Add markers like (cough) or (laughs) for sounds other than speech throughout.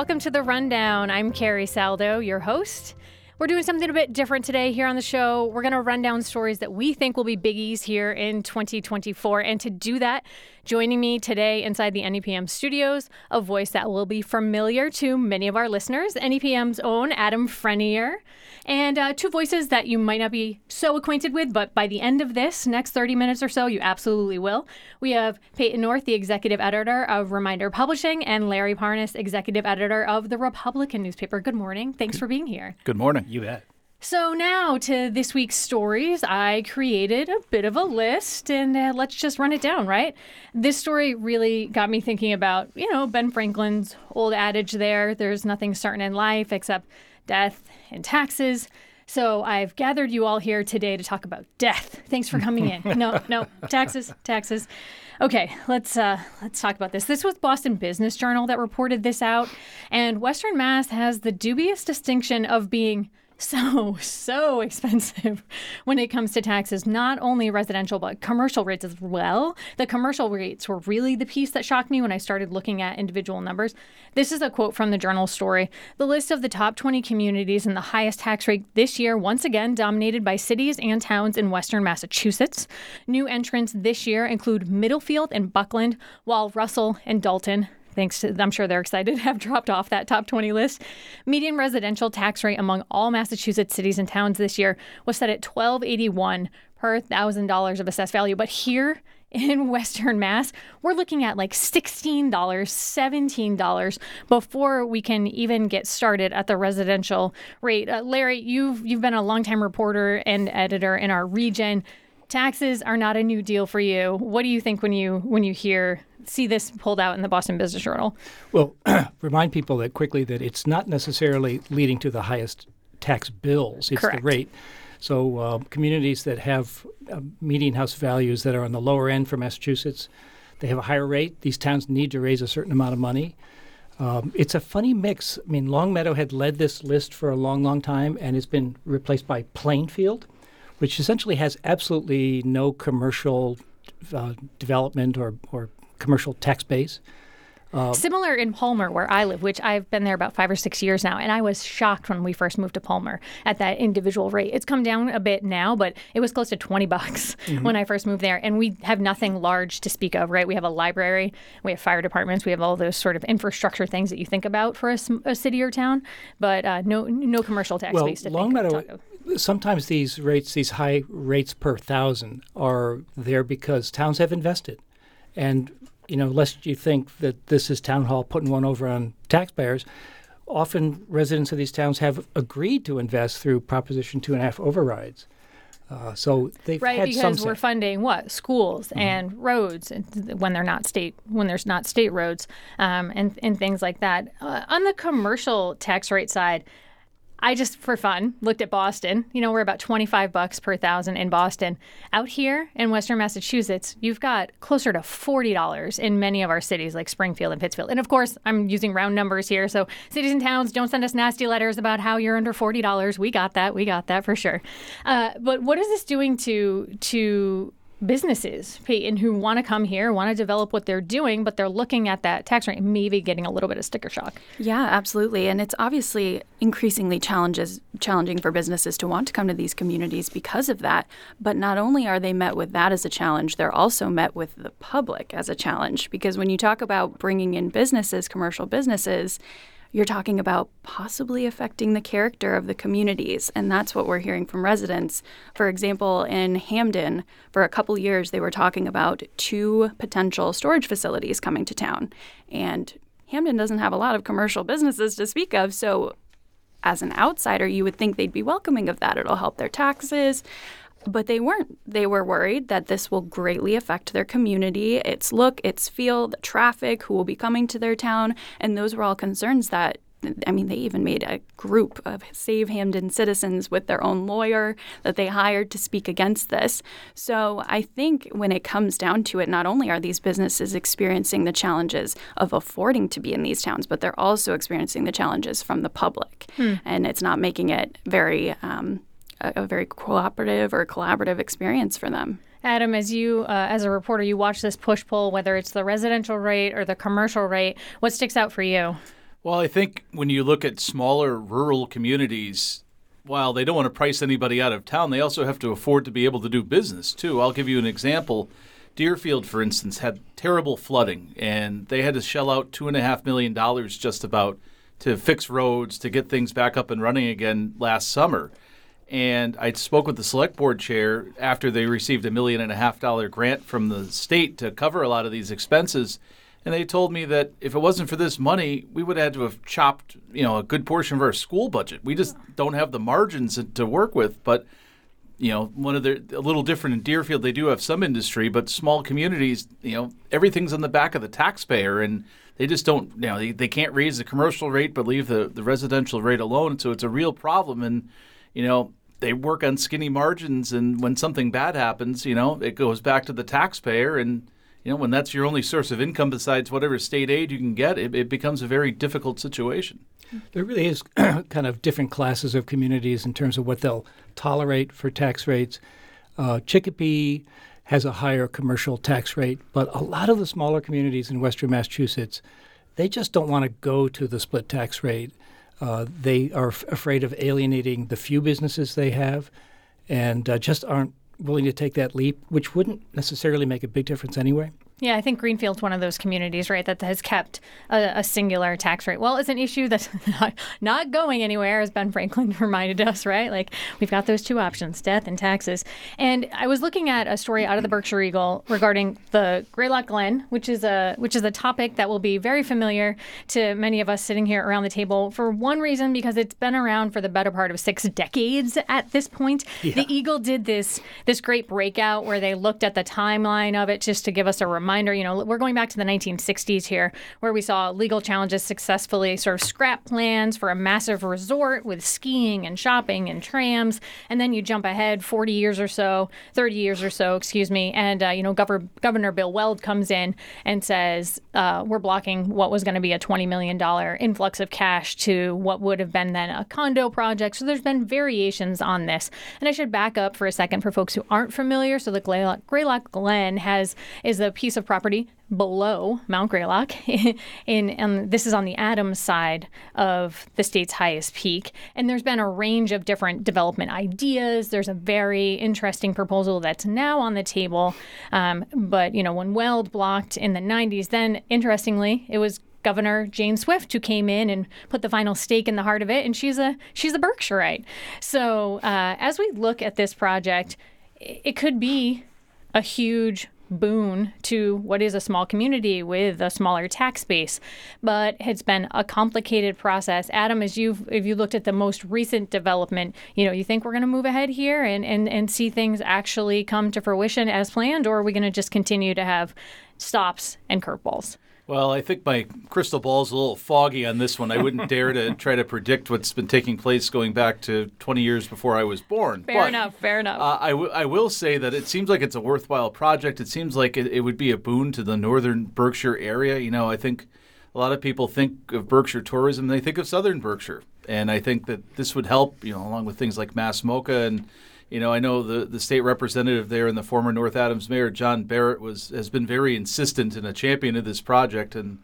welcome to the Rundown. I'm Carrie Saldo, your host. We're doing something a bit different today here on the show. We're going to run down stories that we think will be biggies here in 2024. And to do that, joining me today inside the NEPM studios, a voice that will be familiar to many of our listeners, NEPM's own Adam Frenier, and uh, two voices that you might not be so acquainted with, but by the end of this next 30 minutes or so, you absolutely will. We have Payton North, the executive editor of Reminder Publishing, and Larry Parnass, executive editor of the Republican newspaper. Good morning. Thanks for being here. Good morning. You bet. So, now to this week's stories. I created a bit of a list and uh, let's just run it down, right? This story really got me thinking about, you know, Ben Franklin's old adage there there's nothing certain in life except death and taxes. So, I've gathered you all here today to talk about death. Thanks for coming in. No, no, taxes, taxes. Okay, let's uh, let's talk about this. This was Boston Business Journal that reported this out, and Western Mass has the dubious distinction of being so, (laughs) so expensive (laughs) when it comes to taxes, not only residential, but commercial rates as well. The commercial rates were really the piece that shocked me when I started looking at individual numbers. This is a quote from the journal story. The list of the top 20 communities and the highest tax rate this year, once again, dominated by cities and towns in western Massachusetts. New entrants this year include Middlefield and Buckland, while Russell and Dalton thanks to, I'm sure they're excited, to have dropped off that top 20 list. Median residential tax rate among all Massachusetts cities and towns this year was set at 1281 per thousand dollars of assessed value. But here in (laughs) Western Mass, we're looking at like $16, $17 before we can even get started at the residential rate. Uh, Larry, you've you've been a longtime reporter and editor in our region. Taxes are not a new deal for you. What do you think when you when you hear see this pulled out in the Boston Business Journal? Well, (clears throat) remind people that quickly that it's not necessarily leading to the highest tax bills. It's Correct. the rate. So uh, communities that have uh, median house values that are on the lower end for Massachusetts, they have a higher rate. These towns need to raise a certain amount of money. Um, it's a funny mix. I mean, Longmeadow had led this list for a long, long time, and it's been replaced by Plainfield, which essentially has absolutely no commercial uh, development or, or commercial tax base. Uh, Similar in Palmer, where I live, which I've been there about five or six years now, and I was shocked when we first moved to Palmer at that individual rate. It's come down a bit now, but it was close to 20 bucks mm-hmm. when I first moved there. And we have nothing large to speak of, right? We have a library, we have fire departments, we have all those sort of infrastructure things that you think about for a, a city or town, but uh, no no commercial tax well, base to Longmeadow, think Sometimes these rates, these high rates per thousand, are there because towns have invested. And you know, lest you think that this is town hall putting one over on taxpayers, often residents of these towns have agreed to invest through Proposition two and a half overrides. Uh, so they've right had because we're funding what schools mm-hmm. and roads when they're not state when there's not state roads um, and and things like that. Uh, on the commercial tax rate side, I just, for fun, looked at Boston. You know, we're about 25 bucks per thousand in Boston. Out here in Western Massachusetts, you've got closer to $40 in many of our cities like Springfield and Pittsfield. And of course, I'm using round numbers here. So cities and towns, don't send us nasty letters about how you're under $40. We got that. We got that for sure. Uh, but what is this doing to to businesses, Payton, who want to come here, want to develop what they're doing, but they're looking at that tax rate, maybe getting a little bit of sticker shock. Yeah, absolutely. And it's obviously increasingly challenges challenging for businesses to want to come to these communities because of that. But not only are they met with that as a challenge, they're also met with the public as a challenge. Because when you talk about bringing in businesses, commercial businesses, you're talking about possibly affecting the character of the communities. And that's what we're hearing from residents. For example, in Hampden, for a couple years, they were talking about two potential storage facilities coming to town. And Hampden doesn't have a lot of commercial businesses to speak of. So, as an outsider, you would think they'd be welcoming of that. It'll help their taxes. But they weren't. They were worried that this will greatly affect their community, its look, its feel, the traffic, who will be coming to their town. And those were all concerns that I mean, they even made a group of Save Hampden citizens with their own lawyer that they hired to speak against this. So I think when it comes down to it, not only are these businesses experiencing the challenges of affording to be in these towns, but they're also experiencing the challenges from the public. Hmm. And it's not making it very um, a, a very cooperative or collaborative experience for them. Adam, as you, uh, as a reporter, you watch this push pull, whether it's the residential rate or the commercial rate. What sticks out for you? Well, I think when you look at smaller rural communities, while they don't want to price anybody out of town, they also have to afford to be able to do business too. I'll give you an example. Deerfield, for instance, had terrible flooding, and they had to shell out two and a half million dollars just about to fix roads to get things back up and running again last summer. And I spoke with the select board chair after they received a million and a half dollar grant from the state to cover a lot of these expenses. And they told me that if it wasn't for this money, we would have had to have chopped, you know, a good portion of our school budget. We just don't have the margins to work with. But, you know, one of the a little different in Deerfield, they do have some industry, but small communities, you know, everything's on the back of the taxpayer, and they just don't, you know, they, they can't raise the commercial rate but leave the the residential rate alone. So it's a real problem, and you know, they work on skinny margins, and when something bad happens, you know, it goes back to the taxpayer and you know, when that's your only source of income besides whatever state aid you can get, it, it becomes a very difficult situation. There really is (clears throat) kind of different classes of communities in terms of what they'll tolerate for tax rates. Uh, Chicopee has a higher commercial tax rate, but a lot of the smaller communities in western Massachusetts, they just don't want to go to the split tax rate. Uh, they are f- afraid of alienating the few businesses they have and uh, just aren't willing to take that leap, which wouldn't necessarily make a big difference anyway. Yeah, I think Greenfield's one of those communities, right, that has kept a, a, singular tax rate. Well, it's an issue that's (laughs) not, not going anywhere, as Ben Franklin (laughs) reminded us, right? Like we've got those two options, death and taxes. And I was looking at a story out of the Berkshire Eagle regarding the Greylock Glen, which is a which is a topic that will be very familiar to many of us sitting here around the table for one reason because it's been around for the better part of six decades at this point. Yeah. The Eagle did this this great breakout where they looked at the timeline of it just to give us a reminder reminder, you know, we're going back to the 1960s here, where we saw legal challenges successfully sort of scrap plans for a massive resort with skiing and shopping and trams. And then you jump ahead 40 years or so, 30 years or so, excuse me, and, uh, you know, Governor, Governor Bill Weld comes in and says, uh, we're blocking what was going to be a $20 million influx of cash to what would have been then a condo project. So there's been variations on this. And I should back up for a second for folks who aren't familiar. So the Greylock, Greylock Glen has is a piece of property below Mount Greylock, (laughs) in, and this is on the Adams side of the state's highest peak. And there's been a range of different development ideas. There's a very interesting proposal that's now on the table. Um, but, you know, when Weld blocked in the 90s, then interestingly, it was Governor Jane Swift who came in and put the final stake in the heart of it, and she's a she's a Berkshirite. So uh, as we look at this project, it could be a huge boon to what is a small community with a smaller tax base. But it's been a complicated process. Adam, as you've if you looked at the most recent development, you know, you think we're going to move ahead here and, and, and see things actually come to fruition as planned, or are we going to just continue to have stops and curveballs? Well, I think my crystal ball is a little foggy on this one. I wouldn't (laughs) dare to try to predict what's been taking place going back to 20 years before I was born. Fair but, enough, fair enough. Uh, I, w- I will say that it seems like it's a worthwhile project. It seems like it, it would be a boon to the northern Berkshire area. You know, I think a lot of people think of Berkshire tourism, they think of southern Berkshire. And I think that this would help, you know, along with things like Mass MoCA and you know, I know the, the state representative there and the former North Adams mayor, John Barrett, was has been very insistent and a champion of this project. And,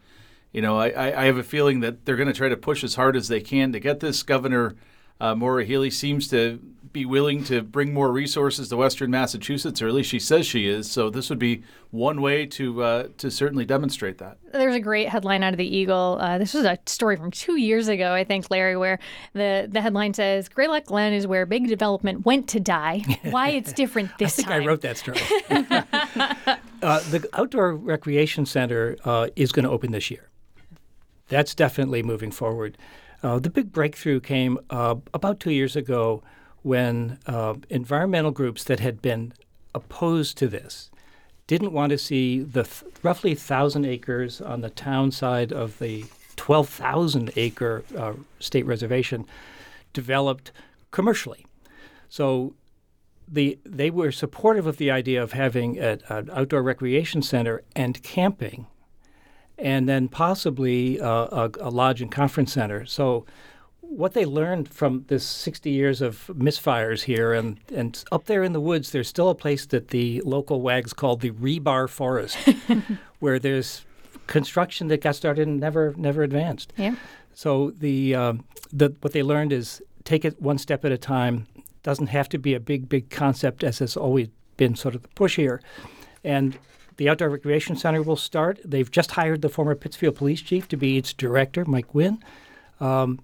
you know, I, I have a feeling that they're going to try to push as hard as they can to get this. Governor uh, Maura Healey seems to be willing to bring more resources to Western Massachusetts, or at least she says she is. So this would be one way to uh, to certainly demonstrate that. There's a great headline out of the Eagle. Uh, this was a story from two years ago, I think, Larry, where the the headline says Greylock Glen is where big development went to die. (laughs) Why it's different this I think time. I wrote that story. (laughs) uh, the outdoor recreation center uh, is going to open this year. That's definitely moving forward. Uh, the big breakthrough came uh, about two years ago when uh, environmental groups that had been opposed to this didn't want to see the th- roughly 1,000 acres on the town side of the 12,000 acre uh, state reservation developed commercially. So the, they were supportive of the idea of having an outdoor recreation center and camping and then possibly uh, a, a, lodge and conference center. So, what they learned from this 60 years of misfires here, and, and up there in the woods, there's still a place that the local wags called the rebar forest, (laughs) where there's construction that got started and never never advanced. Yeah. So the, um, the what they learned is take it one step at a time. Doesn't have to be a big, big concept as has always been sort of the push here. And the Outdoor Recreation Center will start. They've just hired the former Pittsfield Police Chief to be its director, Mike Wynn. Um,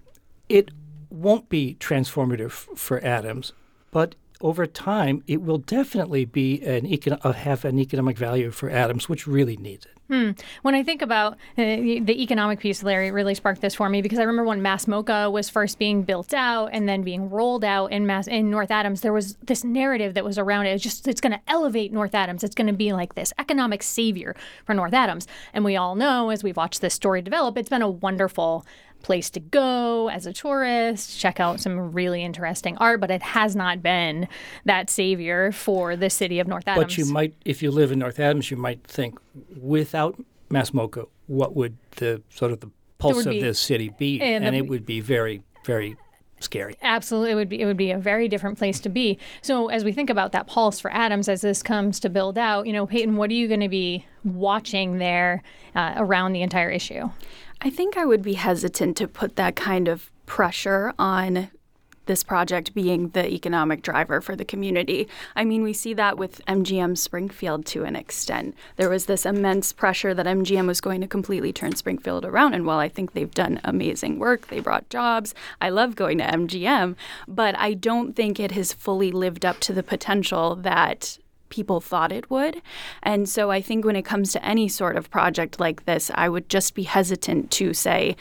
it won't be transformative for Adams, but over time, it will definitely be an uh, have an economic value for Adams, which really needs it. Hmm. When I think about uh, the economic piece, Larry really sparked this for me because I remember when Mass MoCA was first being built out and then being rolled out in Mass in North Adams, there was this narrative that was around it. It's just it's going to elevate North Adams. It's going to be like this economic savior for North Adams. And we all know, as we've watched this story develop, it's been a wonderful place to go as a tourist, check out some really interesting art, but it has not been that savior for the city of North Adams. But you might, if you live in North Adams, you might think, without Mass MoCA, what would the sort of the pulse of this city be? and And, the- it would be very, very scary. Absolutely, it would be it would be a very different place to be. So as we think about that pulse for Adams as this comes to build out, you know, Payton, what are you going to be watching there uh, around the entire issue? I think I would be hesitant to put that kind of pressure on this project being the economic driver for the community. I mean, we see that with MGM Springfield to an extent. There was this immense pressure that MGM was going to completely turn Springfield around. And while I think they've done amazing work, they brought jobs, I love going to MGM, but I don't think it has fully lived up to the potential that people thought it would. And so I think when it comes to any sort of project like this, I would just be hesitant to say,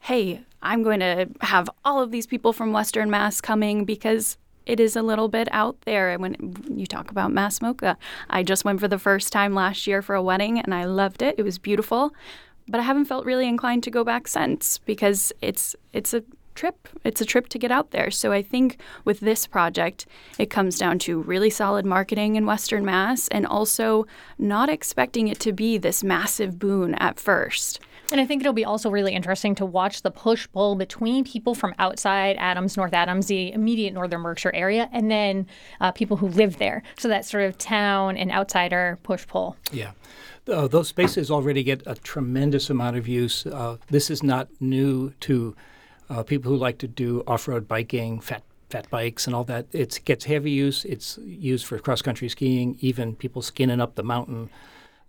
hey, I'm going to have all of these people from Western Mass coming because it is a little bit out there. And when you talk about Mass MoCA, I just went for the first time last year for a wedding and I loved it. It was beautiful. But I haven't felt really inclined to go back since because it's it's a trip. It's a trip to get out there. So I think with this project, it comes down to really solid marketing in Western Mass and also not expecting it to be this massive boon at first. And I think it'll be also really interesting to watch the push pull between people from outside Adams, North Adams, the immediate northern Berkshire area, and then uh, people who live there. So that sort of town and outsider push pull. Yeah. Uh, those spaces already get a tremendous amount of use. Uh, this is not new to uh, people who like to do off-road biking, fat fat bikes, and all that. It gets heavy use. It's used for cross-country skiing, even people skinning up the mountain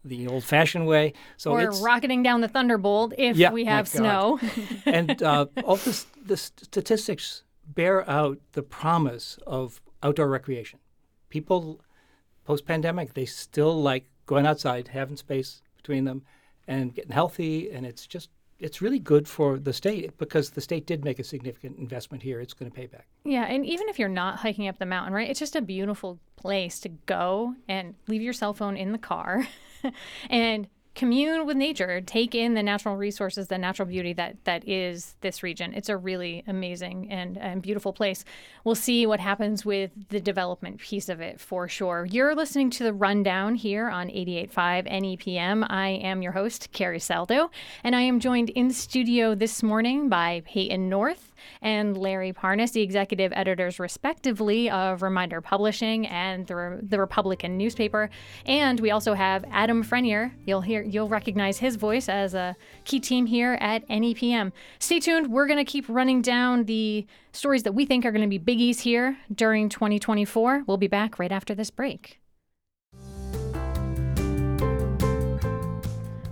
the old-fashioned way. So or it's rocketing down the Thunderbolt if Yeah, we have snow. (laughs) and uh, all this, the statistics bear out the promise of outdoor recreation. People, post pandemic, they still like going outside, having space between them, and getting healthy. And it's just, it's really good for the state because the state did make a significant investment here. It's going to pay back. Yeah, and even if you're not hiking up the mountain, right? It's just a beautiful place to go and leave your cell phone in the car (laughs) and commune with nature, take in the natural resources, the natural beauty that that is this region. It's a really amazing and, and beautiful place. We'll see what happens with the development piece of it for sure. You're listening to the rundown here on 88.5 NEPM. I am your host, Carrie Saldo, and I am joined in studio this morning by Payton North and Larry Parnass, the executive editors, respectively, of Reminder Publishing and the, the Republican newspaper. And we also have Adam Frenier. You'll hear, you'll recognize his voice as a key team here at NEPM. Stay tuned. We're going to keep running down the stories that we think are going to be biggies here during 2024. We'll be back right after this break.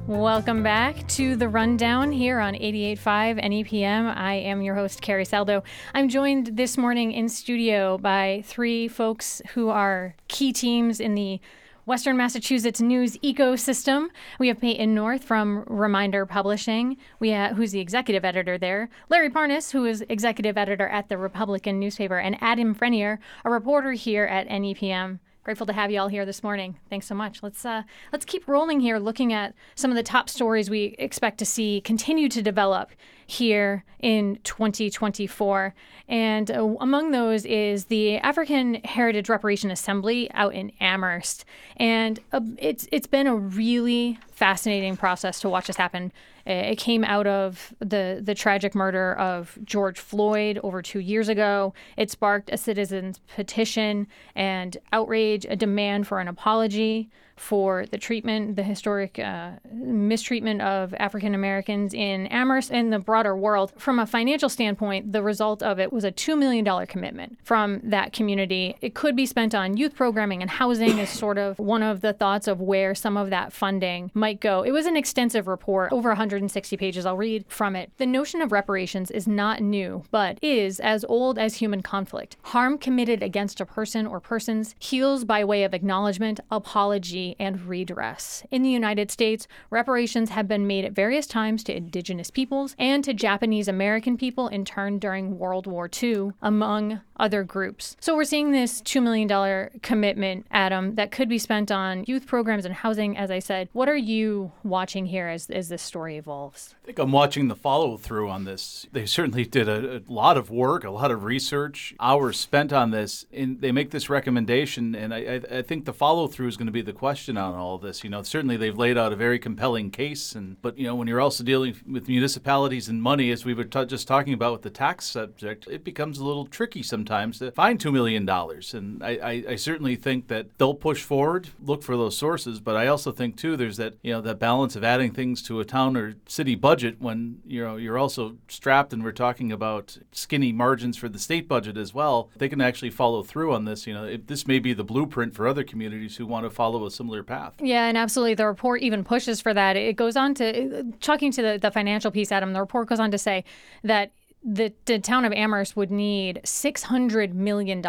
Welcome back to the rundown here on 88.5 NEPM. I am your host, Carrie Saldo. I'm joined this morning in studio by three folks who are key teams in the Western Massachusetts news ecosystem. We have Payton North from Reminder Publishing, we ha- who's the executive editor there. Larry Parnass, who is executive editor at the Republican newspaper, and Adam Frenier, a reporter here at NEPM grateful to have you all here this morning. Thanks so much. Let's uh, let's keep rolling here, looking at some of the top stories we expect to see continue to develop here in 2024. And uh, among those is the African Heritage Reparation Assembly out in Amherst, and uh, it's it's been a really fascinating process to watch this happen. It came out of the the tragic murder of George Floyd over two years ago. It sparked a citizens petition and outrage, a demand for an apology for the treatment, the historic uh, mistreatment of African Americans in Amherst and the broader world. From a financial standpoint, the result of it was a $2 million commitment from that community. It could be spent on youth programming and housing, is sort of one of the thoughts of where some of that funding might go. It was an extensive report, over 160 pages. I'll read from it. The notion of reparations is not new, but is as old as human conflict. Harm committed against a person or persons heals by way of acknowledgement, apology, and redress. In the United States, reparations have been made at various times to indigenous peoples and to Japanese American people in turn during World War II, among other groups. So we're seeing this $2 million commitment, Adam, that could be spent on youth programs and housing, as I said. What are you watching here as, as this story evolves? I think I'm watching the follow through on this. They certainly did a, a, lot of work, a lot of research, hours spent on this. And they make this recommendation, and I, I, I think the follow through is going to be the question on all this. You know, certainly they've laid out a very compelling case, and but you know, when you're also dealing with municipalities and money, as we were t- just talking about with the tax subject, it becomes a little tricky sometimes times to find $2 million. And I, I, I, certainly think that they'll push forward, look for those sources. But I also think, too, there's that, you know, that balance of adding things to a town or city budget when, you know, you're also strapped and we're talking about skinny margins for the state budget as well. They can actually follow through on this. You know, this may be the blueprint for other communities who want to follow a similar path. Yeah, and absolutely. The report even pushes for that. It goes on to, uh, talking to the, the financial piece, Adam, the report goes on to say that the, the town of Amherst would need $600 million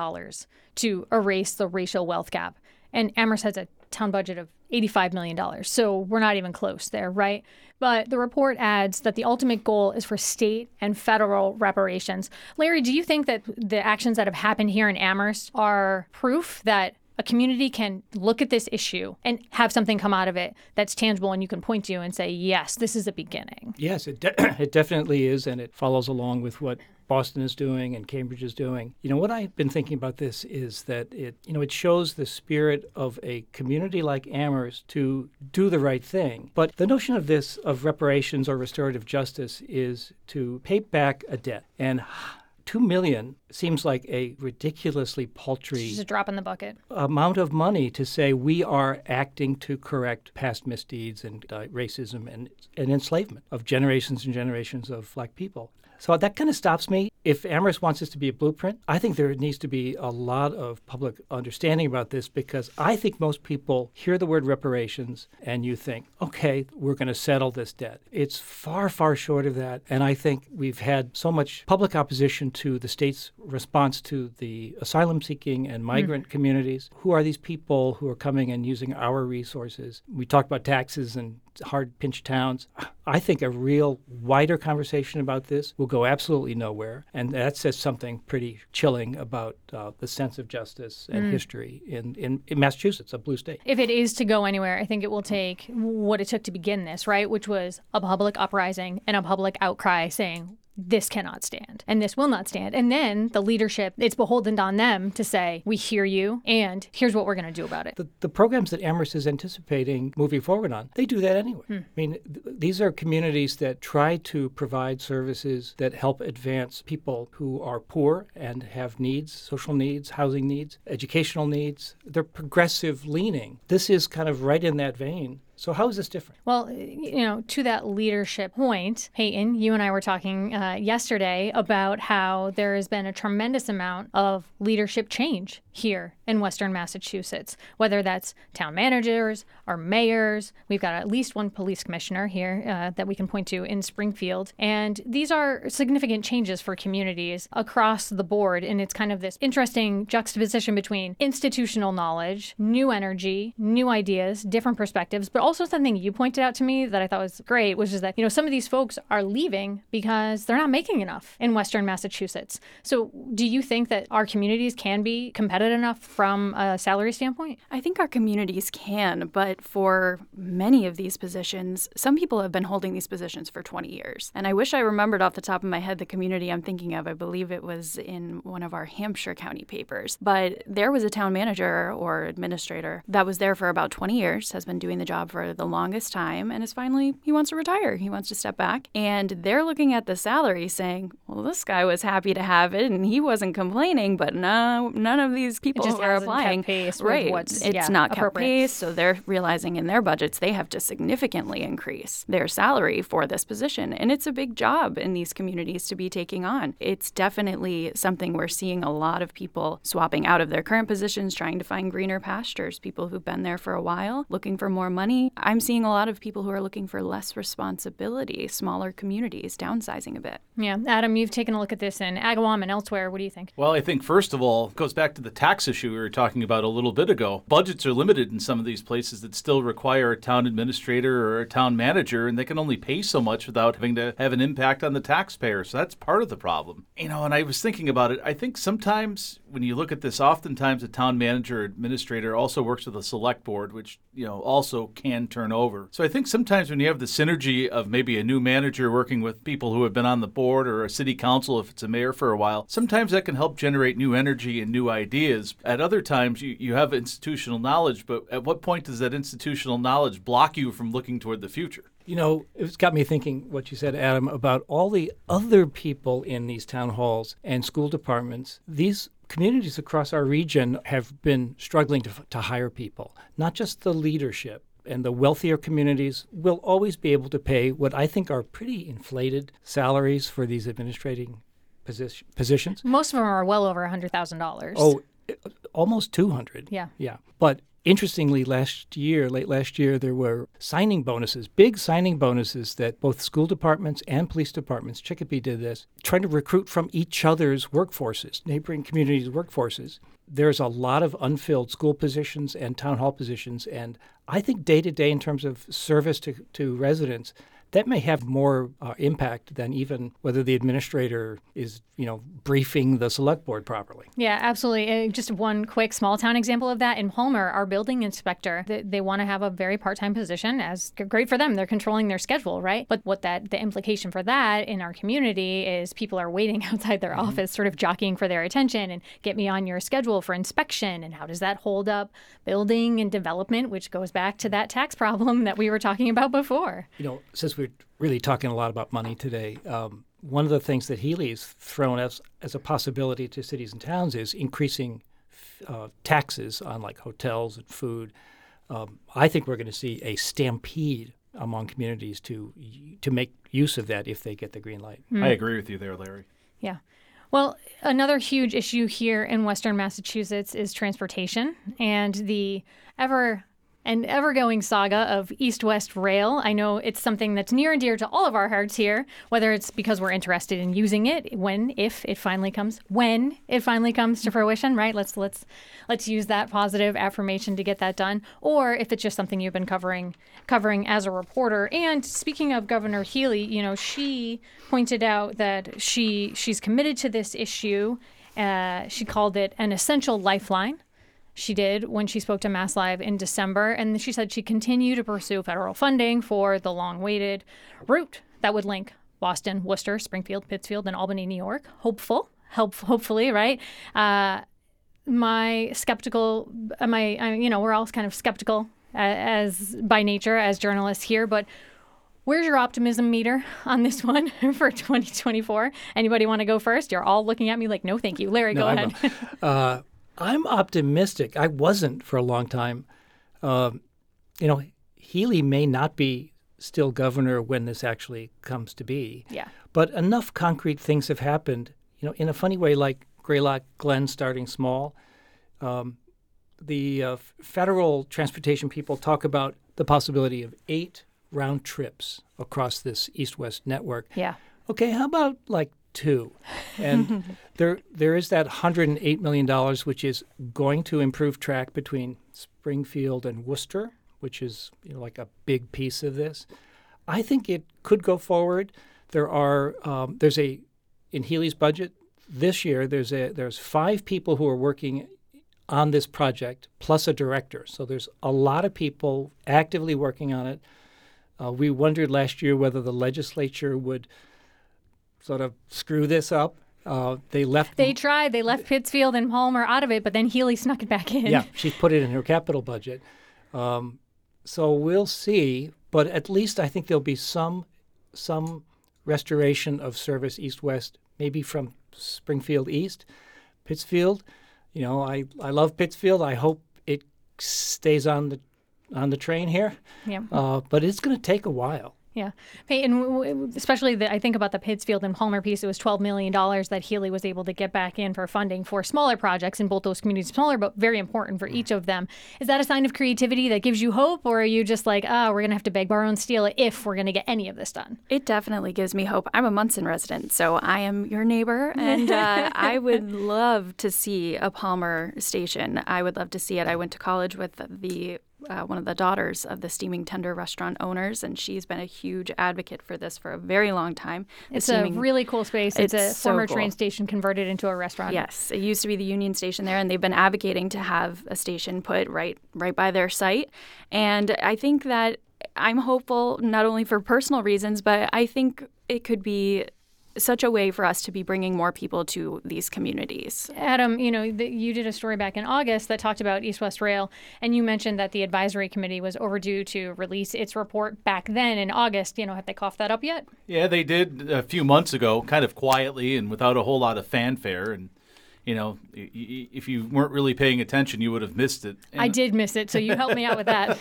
to erase the racial wealth gap. And Amherst has a town budget of $85 million. So we're not even close there, right? But the report adds that the ultimate goal is for state and federal reparations. Larry, do you think that the actions that have happened here in Amherst are proof that a community can look at this issue and have something come out of it that's tangible and you can point to and say, yes, this is a beginning. Yes, it, de- (clears throat) it definitely is, and it follows along with what Boston is doing and Cambridge is doing. You know, what I've been thinking about this is that it, you know, it shows the spirit of a community like Amherst to do the right thing. But the notion of this, of reparations or restorative justice, is to pay back a debt. And two million seems like a ridiculously paltry just a drop in the bucket amount of money to say we are acting to correct past misdeeds and uh, racism and, and enslavement of generations and generations of black people. So that kind of stops me. If Amherst wants this to be a blueprint, I think there needs to be a lot of public understanding about this because I think most people hear the word reparations and you think, okay, we're going to settle this debt. It's far, far short of that. And I think we've had so much public opposition to the state's response to the asylum seeking and migrant mm. communities. Who are these people who are coming and using our resources? We talked about taxes and hard pinch towns. I think a real wider conversation about this will go absolutely nowhere. And that says something pretty chilling about uh, the sense of justice and mm. history in, in, in, Massachusetts, a blue state. If it is to go anywhere, I think it will take what it took to begin this, right? Which was a public uprising and a public outcry saying, this cannot stand and this will not stand. And then the leadership, it's beholden on them to say, we hear you and here's what we're going to do about it. The, the, programs that Amherst is anticipating moving forward on, they do that anyway. Hmm. I mean, th- these are communities that try to provide services that help advance people who are poor and have needs, social needs, housing needs, educational needs. They're progressive leaning. This is kind of right in that vein. So how is this different? Well, you know, to that leadership point, Payton, you and I were talking uh, yesterday about how there has been a tremendous amount of leadership change here in Western Massachusetts, whether that's town managers or mayors. We've got at least one police commissioner here uh, that we can point to in Springfield. And these are significant changes for communities across the board. And it's kind of this interesting juxtaposition between institutional knowledge, new energy, new ideas, different perspectives, but also something you pointed out to me that I thought was great, which is that, you know, some of these folks are leaving because they're not making enough in Western Massachusetts. So do you think that our communities can be competitive? It enough from a salary standpoint? I think our communities can, but for many of these positions, some people have been holding these positions for 20 years. And I wish I remembered off the top of my head the community I'm thinking of. I believe it was in one of our Hampshire County papers. But there was a town manager or administrator that was there for about 20 years, has been doing the job for the longest time, and is finally, he wants to retire. He wants to step back. And they're looking at the salary saying, well, this guy was happy to have it and he wasn't complaining, but no, none of these people just are applying. pace with right. what's, it's yeah, not kept appropriate. pace, so they're realizing in their budgets they have to significantly increase their salary for this position. And it's a big job in these communities to be taking on. It's definitely something we're seeing a lot of people swapping out of their current positions, trying to find greener pastures, people who've been there for a while, looking for more money. I'm seeing a lot of people who are looking for less responsibility, smaller communities, downsizing a bit. Yeah. Adam, you've taken a look at this in Agawam and elsewhere. What do you think? Well, I think first of all, it goes back to the tax issue we were talking about a little bit ago. Budgets are limited in some of these places that still require a town administrator or a town manager, and they can only pay so much without having to have an impact on the taxpayer. So that's part of the problem. You know, and I was thinking about it. I think sometimes when you look at this, oftentimes a town manager or administrator also works with a select board, which, you know, also can turn over. So I think sometimes when you have the synergy of maybe a new manager working with people who have been on the board or a city council if it's a mayor for a while, sometimes that can help generate new energy and new ideas. At other times, you, you have institutional knowledge, but at what point does that institutional knowledge block you from looking toward the future? You know, it's got me thinking what you said, Adam, about all the other people in these town halls and school departments. These communities across our region have been struggling to, to hire people, not just the leadership. And the wealthier communities will always be able to pay what I think are pretty inflated salaries for these administrating position, positions. Most of them are well over $100,000. Oh, almost 200. Yeah. Yeah. But interestingly, last year, late last year, there were signing bonuses, big signing bonuses that both school departments and police departments, Chicopee did this, trying to recruit from each other's workforces, neighboring communities' workforces. There's a lot of unfilled school positions and town hall positions. And I think day to day, in terms of service to, to residents, that may have more uh, impact than even whether the administrator is, you know, briefing the select board properly. Yeah, absolutely. Uh, just one quick small town example of that in Palmer, our building inspector, they, they want to have a very part time position. As great for them, they're controlling their schedule, right? But what that the implication for that in our community is people are waiting (laughs) outside their office, sort of jockeying for their attention and get me on your schedule for inspection. And how does that hold up building and development, which goes back to that tax problem that we were talking about before. You know, since we're really talking a lot about money today, um, one of the things that Healey's thrown as as a possibility to cities and towns is increasing uh, taxes on like hotels and food. Um, I think we're going to see a stampede among communities to to make use of that if they get the green light. I agree with you there, Larry. Yeah. Well, another huge issue here in Western Massachusetts is transportation and the ever and ever going saga of East West Rail. I know it's something that's near and dear to all of our hearts here, whether it's because we're interested in using it when, if it finally comes, when it finally comes to fruition, right? Let's let's let's use that positive affirmation to get that done, or if it's just something you've been covering covering as a reporter. And speaking of Governor Healey, you know, she pointed out that she she's committed to this issue. Uh, she called it an essential lifeline she did when she spoke to Mass Live in December. And she said she'd continue to pursue federal funding for the long awaited route that would link Boston, Worcester, Springfield, Pittsfield, and Albany, New York. Hopeful, help, hopefully, right? Uh, my skeptical, my, I, you know, we're all kind of skeptical as by nature as journalists here, but Where's your optimism meter on this (laughs) one for 2024? Anybody want to go first? You're all looking at me like, no, thank you. Larry, No, go I ahead. Uh, I'm optimistic. I wasn't for a long time. Um, you know, Healey may not be still governor when this actually comes to be. yeah. But enough concrete things have happened, you know, in a funny way, like Greylock Glen starting small. Um, the uh, federal transportation people talk about the possibility of eight round trips across this east west network. Yeah. Okay, how about like two? And (laughs) there there is that $108 million, which is going to improve track between Springfield and Worcester, which is you know, like a big piece of this. I think it could go forward. There are um, there's a in Healey's budget this year. There's a there's five people who are working on this project, plus a director. So there's a lot of people actively working on it. Uh, we wondered last year whether the legislature would sort of screw this up. Uh, they left. They tried. They left Pittsfield and Palmer out of it, but then Healey snuck it back in. Yeah, she put it in her capital budget. Um, so we'll see, but at least I think there'll be some some restoration of service east-west, maybe from Springfield east, Pittsfield. You know, I, I love Pittsfield. I hope it stays on the on the train here. Yeah. Uh, but it's going to take a while. Yeah. Payton, especially the, I think about the Pittsfield and Palmer piece, it was $12 million that Healey was able to get back in for funding for smaller projects in both those communities, smaller but very important for each of them. Is that a sign of creativity that gives you hope, or are you just like, ah, oh, we're going to have to beg, borrow, and steal if we're going to get any of this done? It definitely gives me hope. I'm a Monson resident, so I am your neighbor, (laughs) and uh, I would love to see a Palmer station. I would love to see it. I went to college with the uh, one of the daughters of the Steaming Tender restaurant owners, and she's been a huge advocate for this for a very long time. The it's steaming, a really cool space. It's, it's a so former cool. train station converted into a restaurant. Yes, it used to be the Union Station there, and they've been advocating to have a station put right right by their site. And I think that I'm hopeful not only for personal reasons, but I think it could be such a way for us to be bringing more people to these communities. Adam, you know, the, you did a story back in August that talked about East West Rail, and you mentioned that the advisory committee was overdue to release its report back then in August. You know, have they coughed that up yet? Yeah, they did a few months ago, kind of quietly and without a whole lot of fanfare. And you know, if you weren't really paying attention, you would have missed it. And I did miss it, so you helped me out with that.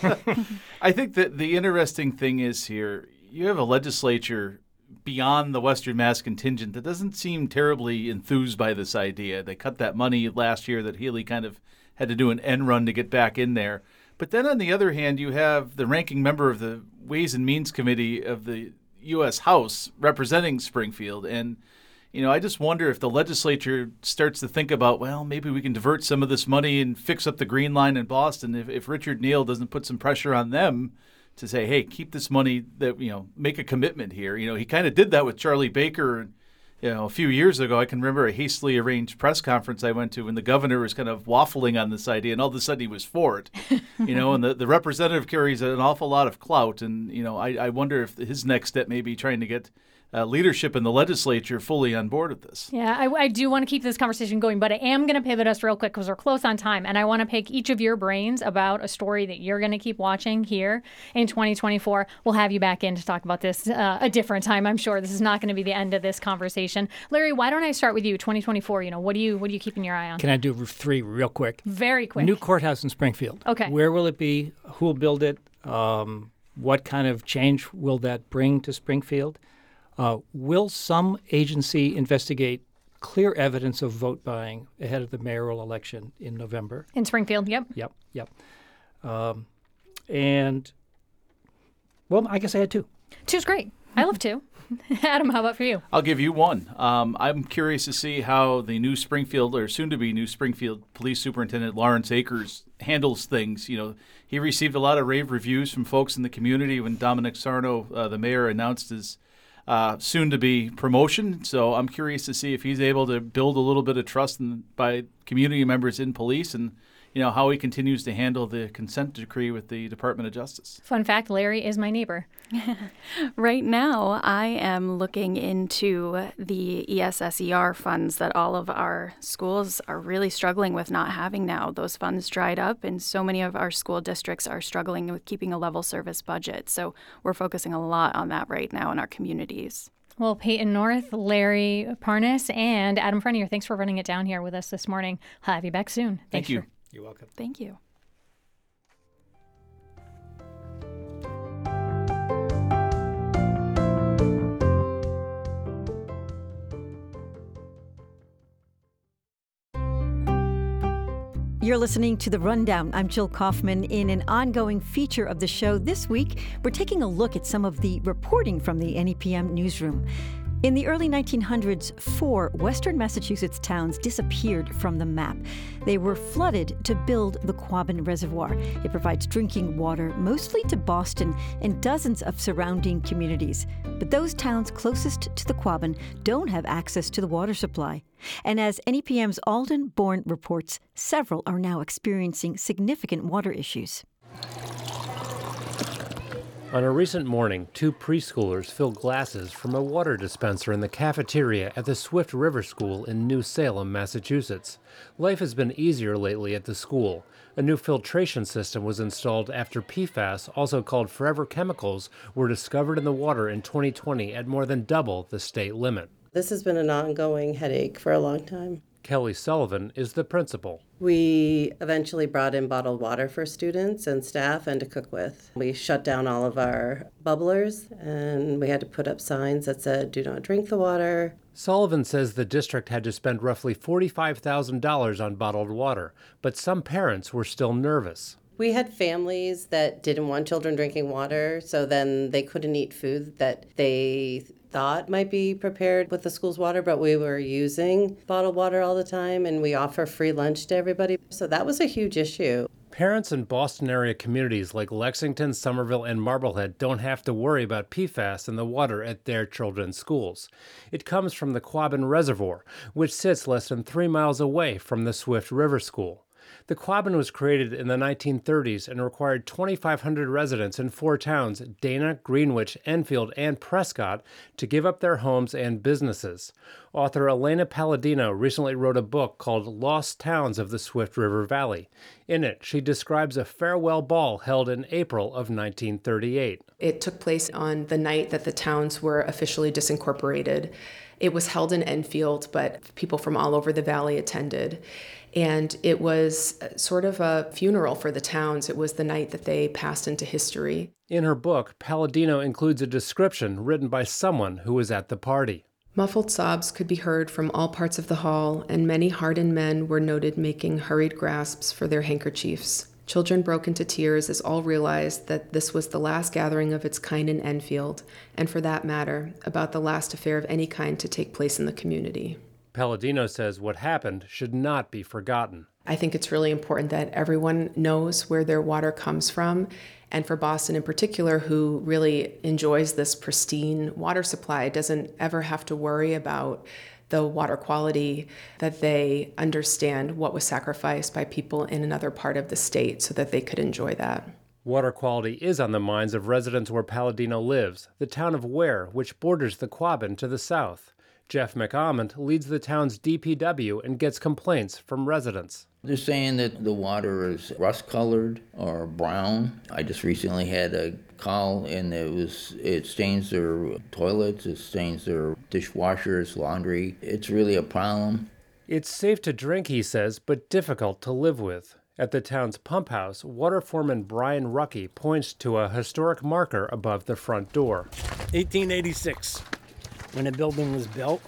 (laughs) I think that the interesting thing is here, you have a legislature beyond the Western Mass contingent that doesn't seem terribly enthused by this idea. They cut that money last year that Healey kind of had to do an end run to get back in there. But then on the other hand, you have the ranking member of the Ways and Means Committee of the U.S. House representing Springfield. And, you know, I just wonder if the legislature starts to think about, well, maybe we can divert some of this money and fix up the Green Line in Boston if, if Richard Neal doesn't put some pressure on them to say, hey, keep this money that you know, make a commitment here. You know, he kind of did that with Charlie Baker. You know, a few years ago, I can remember a hastily arranged press conference I went to when the governor was kind of waffling on this idea, and all of a sudden he was for it. (laughs) you know, and the, the representative carries an awful lot of clout, and you know, I, I wonder if his next step may be trying to get uh, leadership in the legislature fully on board with this. Yeah, I, I do want to keep this conversation going, but I am going to pivot us real quick because we're close on time. And I want to pick each of your brains about a story that you're going to keep watching here in 2024. We'll have you back in to talk about this uh, a different time. I'm sure this is not going to be the end of this conversation. Larry, why don't I start with you? 2024. You know, what do you what are you keeping your eye on? Can I do three real quick? Very quick. New courthouse in Springfield. Okay. Where will it be? Who will build it? Um, what kind of change will that bring to Springfield? Uh, will some agency investigate clear evidence of vote buying ahead of the mayoral election in November? In Springfield, yep. Yep, yep. Um, and, well, I guess I had two. Two's great. I love two. (laughs) Adam, how about for you? I'll give you one. Um, I'm curious to see how the new Springfield, or soon to be new Springfield Police Superintendent Lawrence Akers handles things. You know, he received a lot of rave reviews from folks in the community when Domenic Sarno, uh, the mayor, announced his uh, soon to be promotion. So I'm curious to see if he's able to build a little bit of trust in, by community members in police and you know how he continues to handle the consent decree with the Department of Justice. Fun fact: Larry is my neighbor. (laughs) right now, I am looking into the ESSER funds that all of our schools are really struggling with not having now. Those funds dried up, and so many of our school districts are struggling with keeping a level service budget. So we're focusing a lot on that right now in our communities. Well, Payton North, Larry Parnass, and Adam Frenier, thanks for running it down here with us this morning. I'll have you back soon. Thank you. For- You're welcome. Thank you. You're listening to The Rundown. I'm Jill Kaufman. In an ongoing feature of the show this week, we're taking a look at some of the reporting from the NEPM newsroom. In the early 1900s, four Western Massachusetts towns disappeared from the map. They were flooded to build the Quabbin Reservoir. It provides drinking water mostly to Boston and dozens of surrounding communities. But those towns closest to the Quabbin don't have access to the water supply. And as NEPM's Alden Bourne reports, several are now experiencing significant water issues. On a recent morning, two preschoolers filled glasses from a water dispenser in the cafeteria at the Swift River School in New Salem, Massachusetts. Life has been easier lately at the school. A new filtration system was installed after PFAS, also called forever chemicals, were discovered in the water in 2020 at more than double the state limit. This has been an ongoing headache for a long time. Kelly Sullivan is the principal. We eventually brought in bottled water for students and staff and to cook with. We shut down all of our bubblers and we had to put up signs that said, do not drink the water. Sullivan says the district had to spend roughly $45,000 on bottled water, but some parents were still nervous. We had families that didn't want children drinking water, so then they couldn't eat food that they thought might be prepared with the school's water, but we were using bottled water all the time and we offer free lunch to everybody. So that was a huge issue. Parents in Boston area communities like Lexington, Somerville, and Marblehead don't have to worry about PFAS in the water at their children's schools. It comes from the Quabbin Reservoir, which sits less than three miles away from the Swift River School. The Quabbin was created in the 1930s and required 2,500 residents in four towns Dana, Greenwich, Enfield, and Prescott to give up their homes and businesses. Author Elena Palladino recently wrote a book called Lost Towns of the Swift River Valley. In it, she describes a farewell ball held in April of 1938. It took place on the night that the towns were officially disincorporated. It was held in Enfield, but people from all over the valley attended. And it was uh, sort of a funeral for the towns. It was the night that they passed into history. In her book, Palladino includes a description written by someone who was at the party. Muffled sobs could be heard from all parts of the hall, and many hardened men were noted making hurried grasps for their handkerchiefs. Children broke into tears as all realized that this was the last gathering of its kind in Enfield, and for that matter, about the last affair of any kind to take place in the community. Palladino says what happened should not be forgotten. I think it's really important that everyone knows where their water comes from. And for Boston in particular, who really enjoys this pristine water supply, doesn't ever have to worry about the water quality, that they understand what was sacrificed by people in another part of the state so that they could enjoy that. Water quality is on the minds of residents where Palladino lives, the town of Ware, which borders the Quabbin to the south. Jeff McAmont leads the town's DPW and gets complaints from residents. They're saying that the water is rust colored or brown. I just recently had a call and it was it stains their toilets, it stains their dishwashers, laundry. It's really a problem. It's safe to drink, he says, but difficult to live with. At the town's pump house, water foreman Brian Rucky points to a historic marker above the front door. 1886 when the building was built.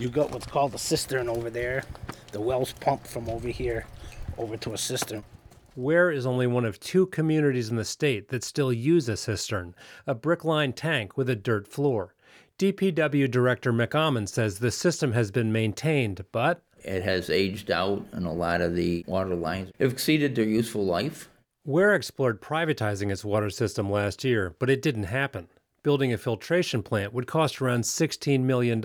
You got what's called a cistern over there. The well's pumped from over here over to a cistern. Ware is only one of two communities in the state that still use a cistern, a brick lined tank with a dirt floor. DPW Director McAmon says the system has been maintained, but it has aged out and a lot of the water lines have exceeded their useful life. Ware explored privatizing its water system last year, but it didn't happen. Building a filtration plant would cost around $16 million.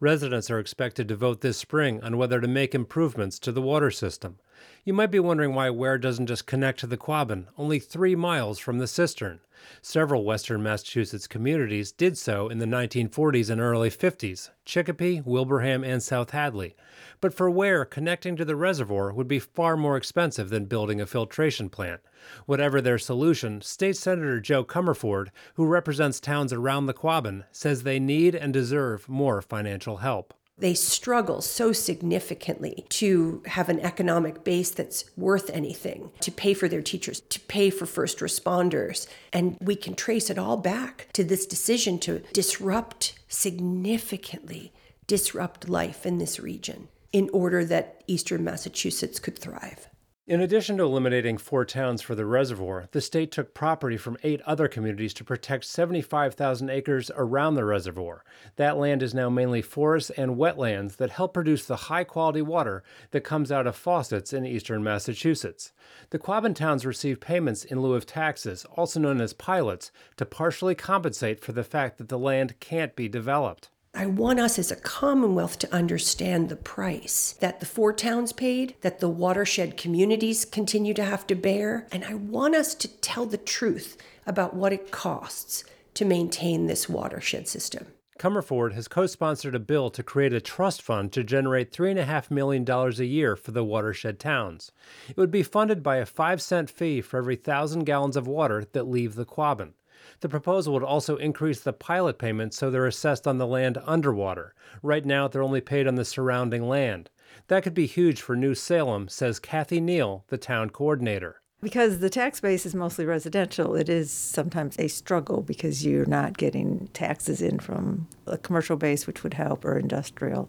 Residents are expected to vote this spring on whether to make improvements to the water system. You might be wondering why Ware doesn't just connect to the Quabbin, only three miles from the cistern. Several western Massachusetts communities did so in the 1940s and early 50s Chicopee, Wilbraham, and South Hadley. But for Ware, connecting to the reservoir would be far more expensive than building a filtration plant. Whatever their solution, State Senator Jo Comerford, who represents towns around the Quabbin, says they need and deserve more financial help they struggle so significantly to have an economic base that's worth anything, to pay for their teachers, to pay for first responders. And we can trace it all back to this decision to disrupt significantly, disrupt life in this region in order that eastern Massachusetts could thrive. In addition to eliminating four towns for the reservoir, the state took property from eight other communities to protect 75,000 acres around the reservoir. That land is now mainly forests and wetlands that help produce the high quality water that comes out of faucets in eastern Massachusetts. The Quabbin towns receive payments in lieu of taxes, also known as pilots, to partially compensate for the fact that the land can't be developed. I want us as a Commonwealth to understand the price that the four towns paid, that the watershed communities continue to have to bear, and I want us to tell the truth about what it costs to maintain this watershed system. Comerford has co sponsored a bill to create a trust fund to generate $3.5 million a year for the watershed towns. It would be funded by a 5 cent fee for every 1,000 gallons of water that leave the Quabbin. The proposal would also increase the pilot payments so they're assessed on the land underwater. Right now, they're only paid on the surrounding land. That could be huge for New Salem, says Kathy Neal, the town coordinator. Because the tax base is mostly residential, it is sometimes a struggle because you're not getting taxes in from a commercial base, which would help, or industrial.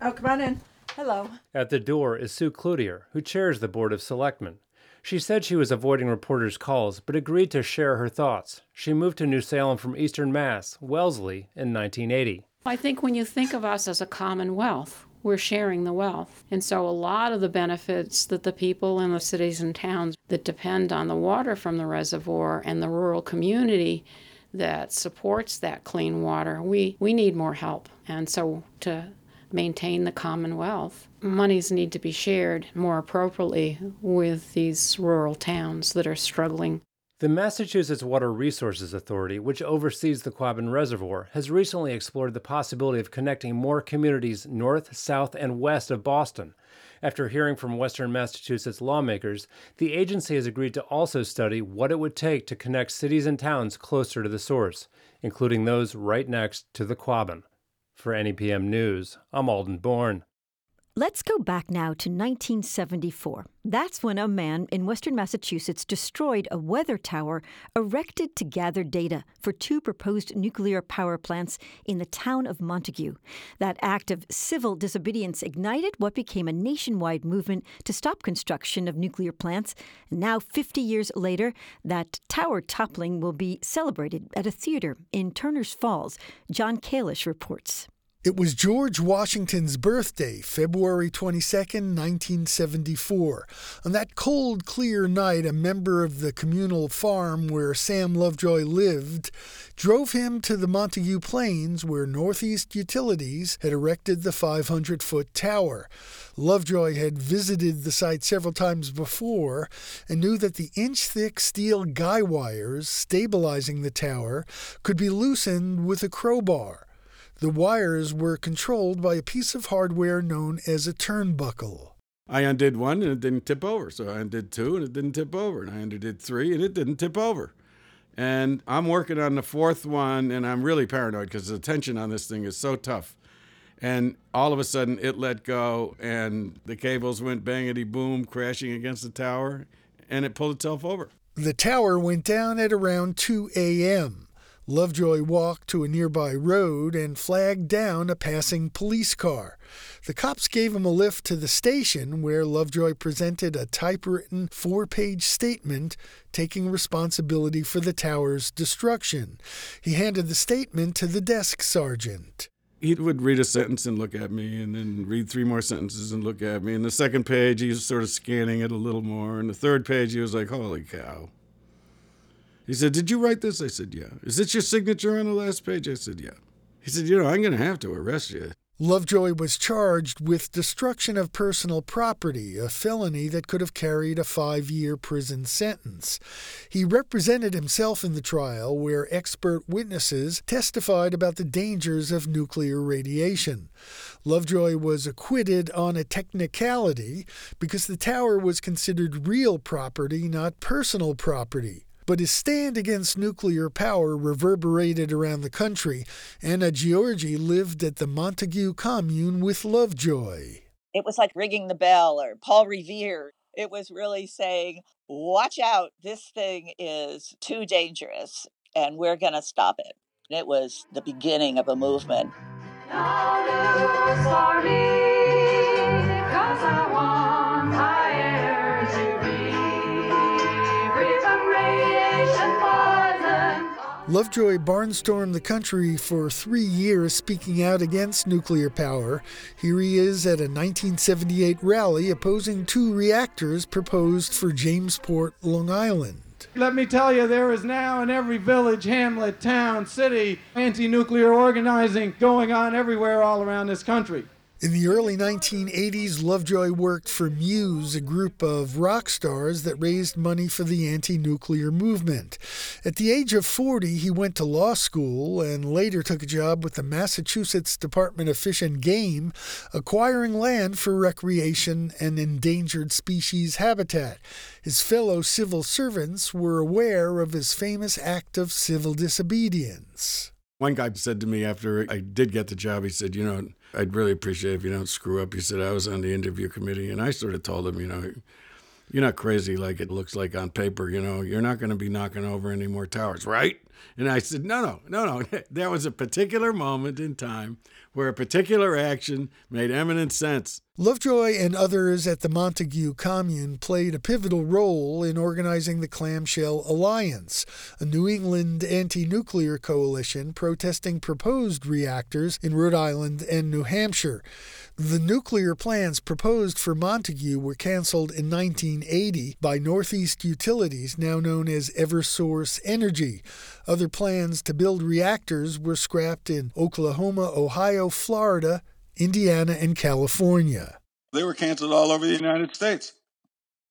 Oh, come on in. Hello. At the door is Sue Cloutier, who chairs the Board of Selectmen. She said she was avoiding reporters' calls, but agreed to share her thoughts. She moved to New Salem from Eastern Mass, Wellesley, in 1980. I think when you think of us as a commonwealth, we're sharing the wealth. And so a lot of the benefits that the people in the cities and towns that depend on the water from the reservoir and the rural community that supports that clean water, we, we need more help. And so to maintain the commonwealth, monies need to be shared more appropriately with these rural towns that are struggling. The Massachusetts Water Resources Authority, which oversees the Quabbin Reservoir, has recently explored the possibility of connecting more communities north, south, and west of Boston. After hearing from Western Massachusetts lawmakers, the agency has agreed to also study what it would take to connect cities and towns closer to the source, including those right next to the Quabbin. For NEPM News, I'm Alden Bourne. Let's go back now to 1974. That's when a man in western Massachusetts destroyed a weather tower erected to gather data for two proposed nuclear power plants in the town of Montague. That act of civil disobedience ignited what became a nationwide movement to stop construction of nuclear plants. And now, 50 years later, that tower toppling will be celebrated at a theater in Turner's Falls. John Kalish reports. It was George Washington's birthday, February 22, 1974. On that cold, clear night, a member of the communal farm where Sam Lovejoy lived drove him to the Montague Plains where Northeast Utilities had erected the 500 foot tower. Lovejoy had visited the site several times before and knew that the inch thick steel guy wires stabilizing the tower could be loosened with a crowbar. The wires were controlled by a piece of hardware known as a turnbuckle. I undid one and it didn't tip over. So I undid two and it didn't tip over. And I undid three and it didn't tip over. And I'm working on the fourth one and I'm really paranoid because the tension on this thing is so tough. And all of a sudden it let go and the cables went bangity boom, crashing against the tower, and it pulled itself over. The tower went down at around 2 a.m. Lovejoy walked to a nearby road and flagged down a passing police car. The cops gave him a lift to the station where Lovejoy presented a typewritten four page statement taking responsibility for the tower's destruction. He handed the statement to the desk sergeant. He would read a sentence and look at me, and then read three more sentences and look at me. And the second page, he was sort of scanning it a little more. And the third page, he was like, Holy cow. He said, Did you write this? I said, Yeah. Is this your signature on the last page? I said, Yeah. He said, You know, I'm going to have to arrest you. Lovejoy was charged with destruction of personal property, a felony that could have carried a five year prison sentence. He represented himself in the trial, where expert witnesses testified about the dangers of nuclear radiation. Lovejoy was acquitted on a technicality because the tower was considered real property, not personal property but his stand against nuclear power reverberated around the country. Anna Gyorgy lived at the Montague commune with Lovejoy. It was like ringing the bell or Paul Revere. It was really saying, watch out, this thing is too dangerous and we're going to stop it. And it was the beginning of a movement. Lovejoy barnstormed the country for three years speaking out against nuclear power. Here he is at a 1978 rally opposing two reactors proposed for Jamesport, Long Island. Let me tell you, there is now in every village, hamlet, town, city, anti nuclear organizing going on everywhere all around this country. In the early 1980s, Lovejoy worked for Muse, a group of rock stars that raised money for the anti nuclear movement. At the age of 40, he went to law school and later took a job with the Massachusetts Department of Fish and Game, acquiring land for recreation and endangered species habitat. His fellow civil servants were aware of his famous act of civil disobedience. One guy said to me after I did get the job, he said, You know, I'd really appreciate if you don't screw up. He said, I was on the interview committee, and I sort of told him, you know, you're not crazy like it looks like on paper. You know, you're not going to be knocking over any more towers, right? And I said, no, no, no, no. (laughs) That was a particular moment in time where a particular action made eminent sense. Lovejoy and others at the Montague Commune played a pivotal role in organizing the Clamshell Alliance, a New England anti nuclear coalition protesting proposed reactors in Rhode Island and New Hampshire. The nuclear plans proposed for Montague were canceled in 1980 by Northeast Utilities, now known as Eversource Energy. Other plans to build reactors were scrapped in Oklahoma, Ohio, Florida, Indiana, and California. They were canceled all over the United States.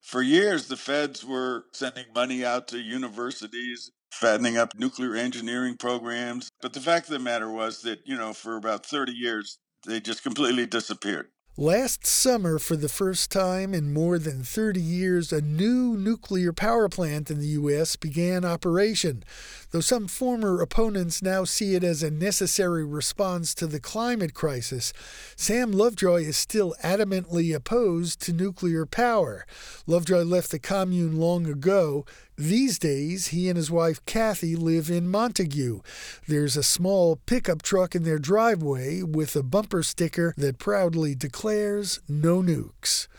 For years, the feds were sending money out to universities, fattening up nuclear engineering programs. But the fact of the matter was that, you know, for about 30 years, they just completely disappeared. Last summer, for the first time in more than 30 years, a new nuclear power plant in the U.S. began operation. Though some former opponents now see it as a necessary response to the climate crisis, Sam Lovejoy is still adamantly opposed to nuclear power. Lovejoy left the commune long ago. These days, he and his wife Kathy live in Montague. There's a small pickup truck in their driveway with a bumper sticker that proudly declares no nukes.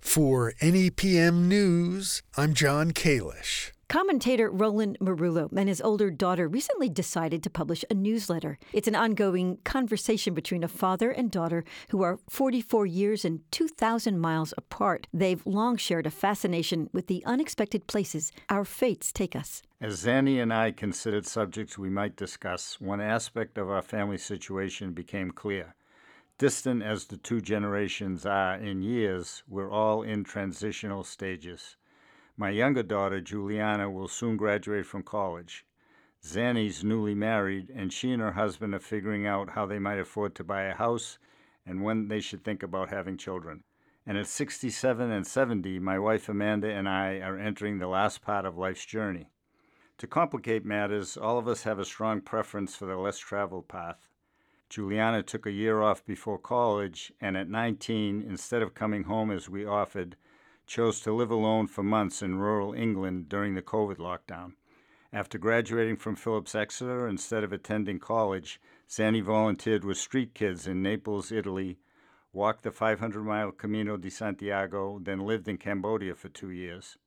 For NEPM News, I'm John Kalish. Commentator Roland Merullo and his older daughter recently decided to publish a newsletter. It's an ongoing conversation between a father and daughter who are 44 years and 2,000 miles apart. They've long shared a fascination with the unexpected places our fates take us. As Zanny and I considered subjects we might discuss, one aspect of our family situation became clear. Distant as the two generations are in years, we're all in transitional stages. My younger daughter, Juliana, will soon graduate from college. Zanny's newly married, and she and her husband are figuring out how they might afford to buy a house and when they should think about having children. And at 67 and 70, my wife Amanda and I are entering the last part of life's journey. To complicate matters, all of us have a strong preference for the less traveled path. Juliana took a year off before college, and at 19, instead of coming home as we offered, chose to live alone for months in rural England during the COVID lockdown. After graduating from Phillips Exeter, instead of attending college, Zanny volunteered with street kids in Naples, Italy, walked the 500 mile Camino de Santiago, then lived in Cambodia for two years.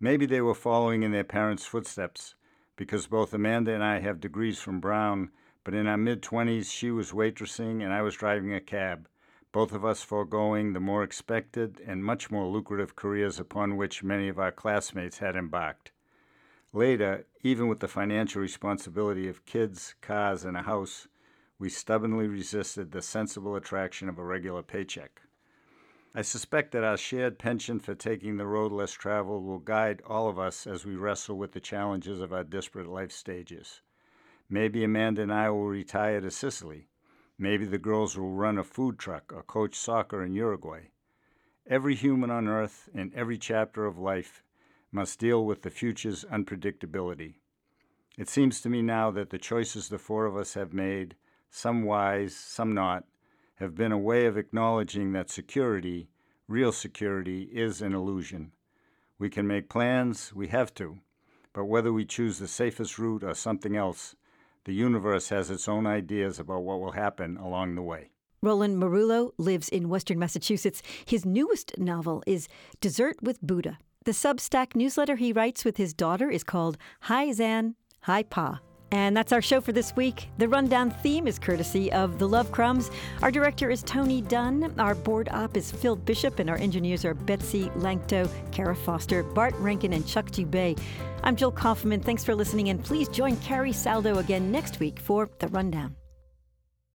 Maybe they were following in their parents' footsteps, because both Amanda and I have degrees from Brown, but in our mid 20s, she was waitressing and I was driving a cab both of us foregoing the more expected and much more lucrative careers upon which many of our classmates had embarked. Later, even with the financial responsibility of kids, cars, and a house, we stubbornly resisted the sensible attraction of a regular paycheck. I suspect that our shared penchant for taking the road less traveled will guide all of us as we wrestle with the challenges of our disparate life stages. Maybe Amanda and I will retire to Sicily, Maybe the girls will run a food truck or coach soccer in Uruguay. Every human on earth in every chapter of life must deal with the future's unpredictability. It seems to me now that the choices the four of us have made, some wise, some not, have been a way of acknowledging that security, real security, is an illusion. We can make plans, we have to, but whether we choose the safest route or something else, the universe has its own ideas about what will happen along the way. Roland Merullo lives in Western Massachusetts. His newest novel is Dessert with Buddha. The Substack newsletter he writes with his daughter is called Hi Zan, Hi Pa. And that's our show for this week. The rundown theme is courtesy of The Love Crumbs. Our director is Tony Dunn. Our board op is Phil Bishop, and our engineers are Betsy Langto, Kara Foster, Bart Rankin, and Chuck Dubay. I'm Jill Kaufman. Thanks for listening, and please join Carrie Saldo again next week for The Rundown.